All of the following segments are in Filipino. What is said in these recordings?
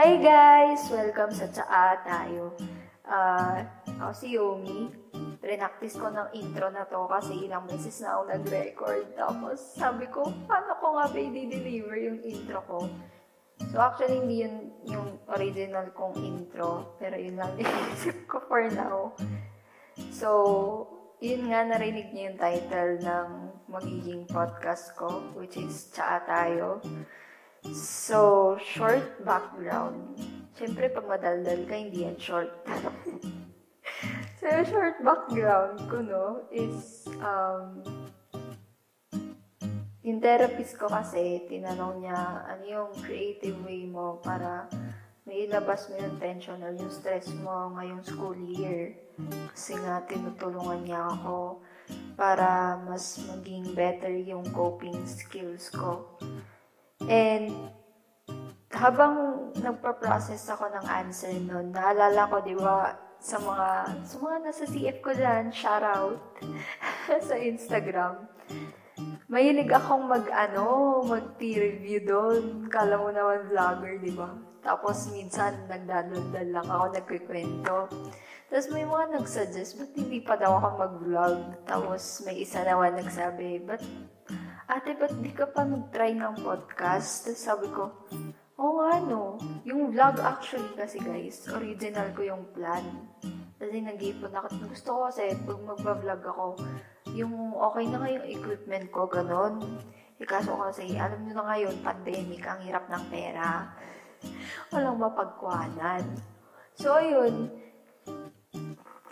Hi guys! Welcome sa Tsaa tayo. Uh, ako si Yomi. Prenactice ko ng intro na to kasi ilang beses na ako nag-record. Tapos sabi ko, paano ko nga ba i-deliver yung intro ko? So actually, hindi yun yung original kong intro. Pero yun lang inisip ko for now. So, yun nga, narinig niyo yung title ng magiging podcast ko, which is Tsaa Tayo. So, short background. Siyempre, pag madaldal ka, hindi yan short. so, short background ko, no, is, um, yung therapist ko kasi, tinanong niya, ano yung creative way mo para may ilabas mo yung tension or yung stress mo ngayong school year. Kasi nga, tinutulungan niya ako para mas maging better yung coping skills ko. And habang nagpa-process ako ng answer nun, naalala ko, di ba, sa mga, sa mga nasa CF ko dyan, shout out sa Instagram. Mahilig akong mag, ano, mag-review doon. Kala mo naman vlogger, di ba? Tapos minsan, nagdadaldal lang ako, nagkikwento. Tapos may mga nagsuggest, ba't hindi pa daw ako mag-vlog? Tapos may isa naman nagsabi, ba't ate, ba't di ka pa mag-try ng podcast? Tapos sabi ko, oo nga no. Yung vlog actually kasi guys, original ko yung plan. Kasi nag-ipon ako. Gusto ko kasi pag magba-vlog ako, yung okay na nga yung equipment ko, ganon. E kaso kasi, alam nyo na ngayon, pandemic, ang hirap ng pera. Walang mapagkuhanan. So, ayun,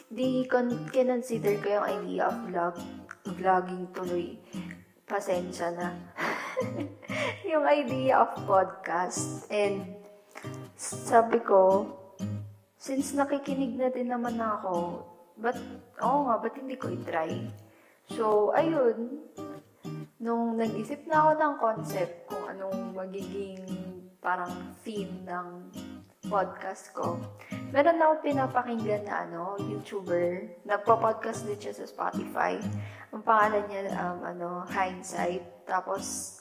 di con- kinonsider ko yung idea of vlog, vlogging tuloy pasensya na. yung idea of podcast. And sabi ko, since nakikinig na din naman ako, but, oo nga, ba't hindi ko i-try? So, ayun, nung nag-isip na ako ng concept kung anong magiging parang theme ng podcast ko, meron na ako pinapakinggan na ano, YouTuber. Nagpa-podcast din siya sa Spotify. Ang pangalan niya, um, ano, Hindsight. Tapos,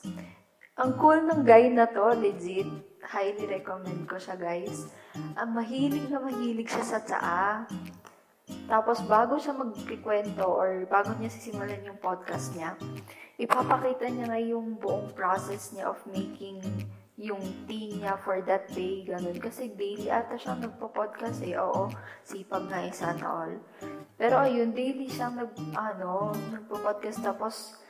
ang cool ng guy na to, legit. Highly recommend ko siya, guys. Ang mahilig na mahilig siya sa tsaa. Tapos, bago siya magkikwento or bago niya sisimulan yung podcast niya, ipapakita niya nga yung buong process niya of making yung tea niya for that day, ganun. Kasi daily ata siya nagpo-podcast eh. Oo, sipag nga eh, sana all. Pero ayun, daily siyang nag, ano, nagpo-podcast tapos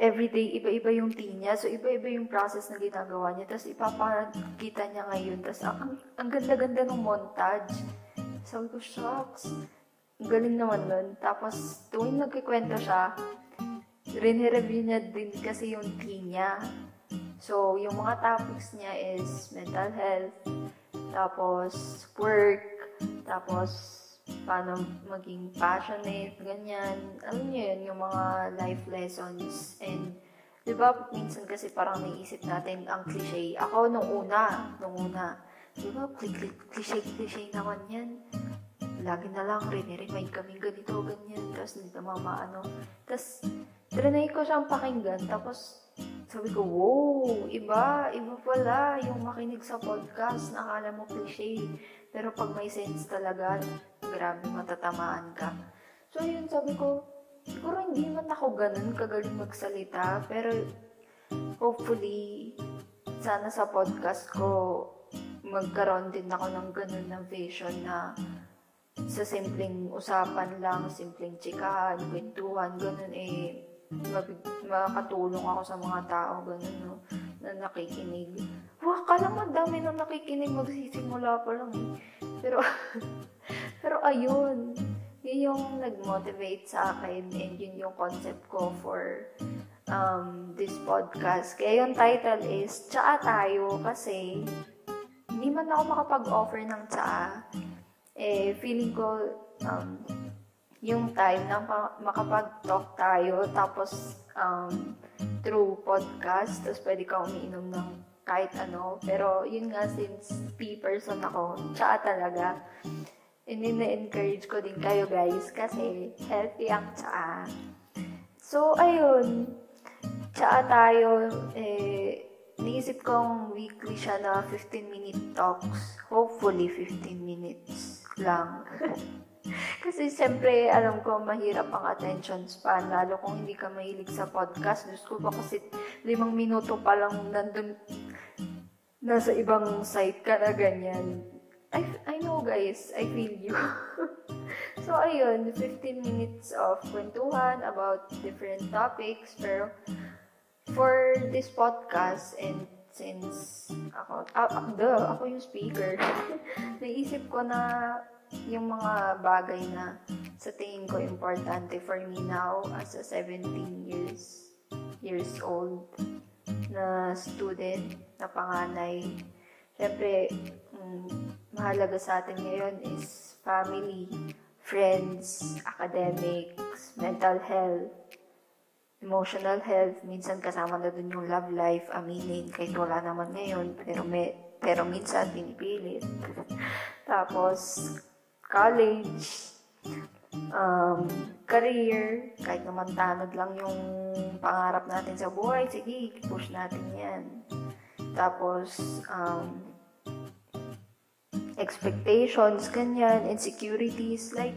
everyday, iba-iba yung tea niya. So, iba-iba yung process na ginagawa niya. Tapos, ipapakita niya ngayon. Tapos, ang, ang ganda-ganda ng montage. Sabi ko, shocks. Ang galing naman nun. Tapos, tuwing nagkikwento siya, rin-review niya din kasi yung tea niya. So, yung mga topics niya is mental health, tapos work, tapos paano maging passionate, ganyan. Alam niyo yun, yung mga life lessons. And, di ba, minsan kasi parang naisip natin ang cliche. Ako, nung una, nung una, di ba, cliche-cliche naman yan. Lagi na lang, rin-remind kami ganito, ganyan. Tapos, hindi na mama, ano. Tapos, trinay ko siyang pakinggan. Tapos, sabi ko, wow, iba, iba pala yung makinig sa podcast. Nakala mo cliche. Pero pag may sense talaga, grabe matatamaan ka. So, yun, sabi ko, siguro hindi man ako ganun kagaling magsalita. Pero, hopefully, sana sa podcast ko, magkaroon din ako ng ganun na vision na sa simpleng usapan lang, simpleng chikahan, kwentuhan, ganun eh, mabig- makatulong ako sa mga tao, ganun, no, na nakikinig. Wah, kala mo dami na nakikinig, magsisimula pa lang eh. Pero, pero ayun, yun yung nag-motivate sa akin and yun yung concept ko for um, this podcast. Kaya yung title is, Tsaa Tayo, kasi hindi man ako makapag-offer ng tsaa. Eh, feeling ko, um, yung time na makapag-talk tayo, tapos um, through podcast, tapos pwede ka umiinom ng kahit ano. Pero yun nga, since tea person ako, tsaa talaga. And encourage ko din kayo guys, kasi healthy ang tsaa. So, ayun, tsaa tayo, eh, iniisip kong weekly siya na 15-minute talks. Hopefully, 15 minutes lang. Kasi siyempre, alam ko, mahirap ang attention span. Lalo kung hindi ka mahilig sa podcast. Diyos ko ba kasi limang minuto pa lang nandun, nasa ibang site ka na ganyan. I, I know guys, I feel you. so, ayun, 15 minutes of kwentuhan about different topics. Pero, for this podcast and since ako, ah, duh, ako yung speaker, naisip ko na yung mga bagay na sa tingin ko importante for me now as a 17 years years old na student, na panganay. Siyempre, um, mahalaga sa atin ngayon is family, friends, academics, mental health, emotional health, minsan kasama na dun yung love life, aminin, kahit wala naman ngayon, pero, may, pero minsan pinipilit. Tapos, college, um, career, kahit naman tanod lang yung pangarap natin sa buhay, sige, push natin yan. Tapos, um, expectations, ganyan, insecurities, like,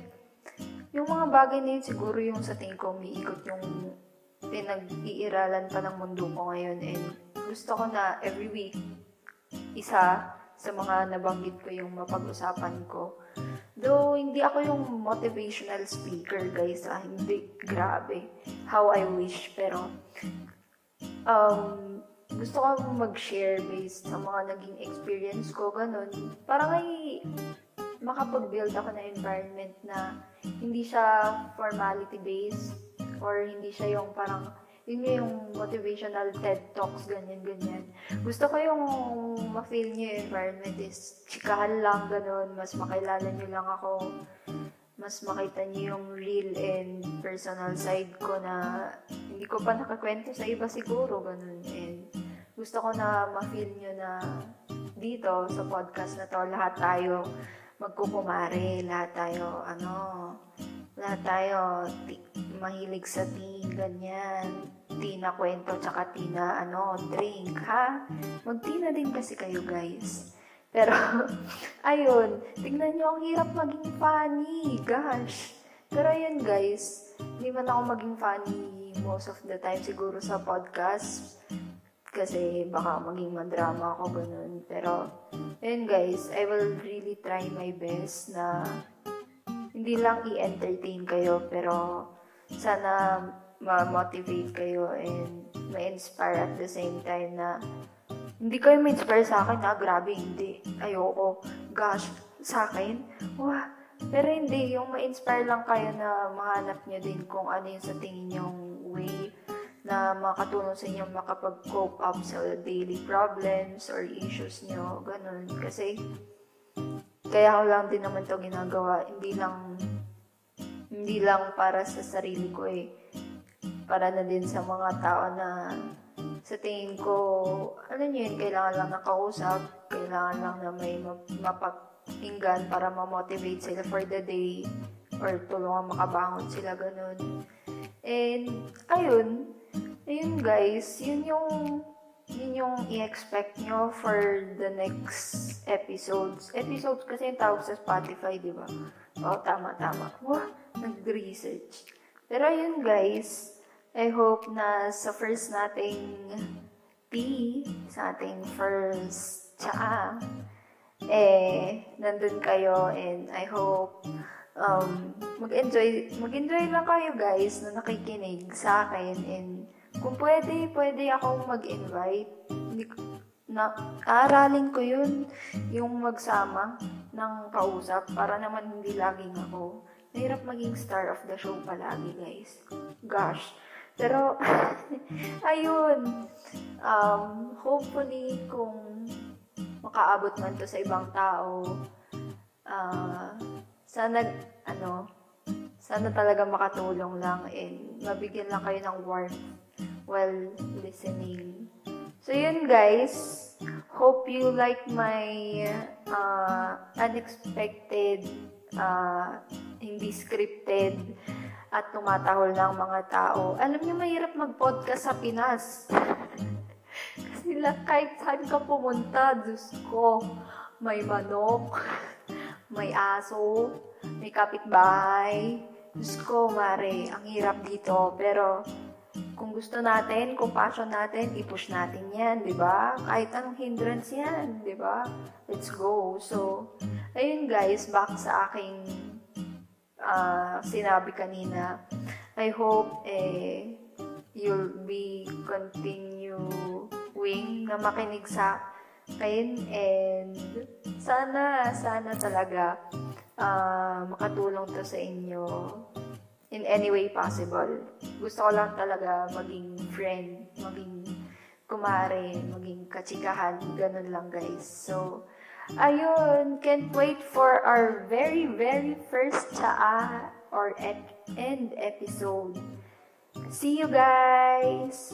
yung mga bagay na yun, siguro yung sa tingin ko, umiikot yung pinag-iiralan pa ng mundo ko ngayon and gusto ko na every week isa sa mga nabanggit ko yung mapag-usapan ko. Though, hindi ako yung motivational speaker, guys. Ah, hindi, grabe. How I wish. Pero, um, gusto ko mag-share based sa mga naging experience ko, ganun. Parang ay makapag-build ako na environment na hindi siya formality-based or hindi siya yung parang yun yung motivational TED Talks, ganyan-ganyan. Gusto ko yung ma-feel niyo yung environment is chikahan lang, ganun. Mas makilala niyo lang ako. Mas makita niyo yung real and personal side ko na hindi ko pa nakakwento sa iba siguro, ganun. And gusto ko na ma-feel niyo na dito sa podcast na to, lahat tayo magkukumare, lahat tayo, ano, lahat tayo ti- mahilig sa tea, ganyan. Tea na kwento, tsaka tea na, ano, drink, ha? Mag-tea na din kasi kayo, guys. Pero, ayun, tingnan nyo, ang hirap maging funny, gosh. Pero ayun, guys, hindi man ako maging funny most of the time siguro sa podcast kasi baka maging madrama ako ganun. Pero, ayun guys, I will really try my best na hindi lang i-entertain kayo, pero sana ma-motivate kayo and ma-inspire at the same time na hindi kayo ma-inspire sa akin, ah, grabe, hindi. Ayoko. Gosh, sa akin, wah. Pero hindi, yung ma-inspire lang kayo na mahanap nyo din kung ano yung sa tingin yung way na makatulong sa inyo makapag-cope up sa daily problems or issues nyo, ganun. Kasi, kaya ko lang din naman to ginagawa. Hindi lang, hindi lang para sa sarili ko eh. Para na din sa mga tao na sa tingin ko, ano nyo yun, kailangan lang nakausap, kailangan lang na may mapakinggan para ma-motivate sila for the day or tulungan makabangon sila, ganun. And, ayun, ayun guys, yun yung yun yung i-expect nyo for the next episodes. Episodes kasi yung tawag sa Spotify, di ba? Oo, tama, tama. Wah, nag-research. Pero yun guys, I hope na sa first nating P, sa ating first tsaa, eh, nandun kayo and I hope um, mag-enjoy, mag-enjoy lang kayo guys na nakikinig sa akin and kung pwede, pwede akong mag-invite. Na, aaralin ko yun, yung magsama ng kausap para naman hindi laging ako. Nahirap maging star of the show palagi, guys. Gosh. Pero, ayun. Um, hopefully, kung makaabot man to sa ibang tao, uh, sana, ano, sana talaga makatulong lang and mabigyan lang kayo ng warmth while listening. So yun guys, hope you like my uh, unexpected, uh, hindi scripted, at tumatahol ng mga tao. Alam niyo, mahirap mag-podcast sa Pinas. Kasi la- kahit saan ka pumunta, Diyos ko, may manok, may aso, may kapitbahay. Diyos ko, Mare, ang hirap dito. Pero, kung gusto natin, kung passion natin, i-push natin yan, di ba? Kahit anong hindrance yan, di ba? Let's go. So, ayun guys, back sa aking ah, sinabi kanina. I hope eh, you'll be continuing na makinig sa akin and sana, sana talaga ah, makatulong to sa inyo in any way possible. Gusto ko lang talaga maging friend, maging kumare, maging katsikahan, ganun lang guys. So, ayun, can't wait for our very, very first chaa or ep- end episode. See you guys!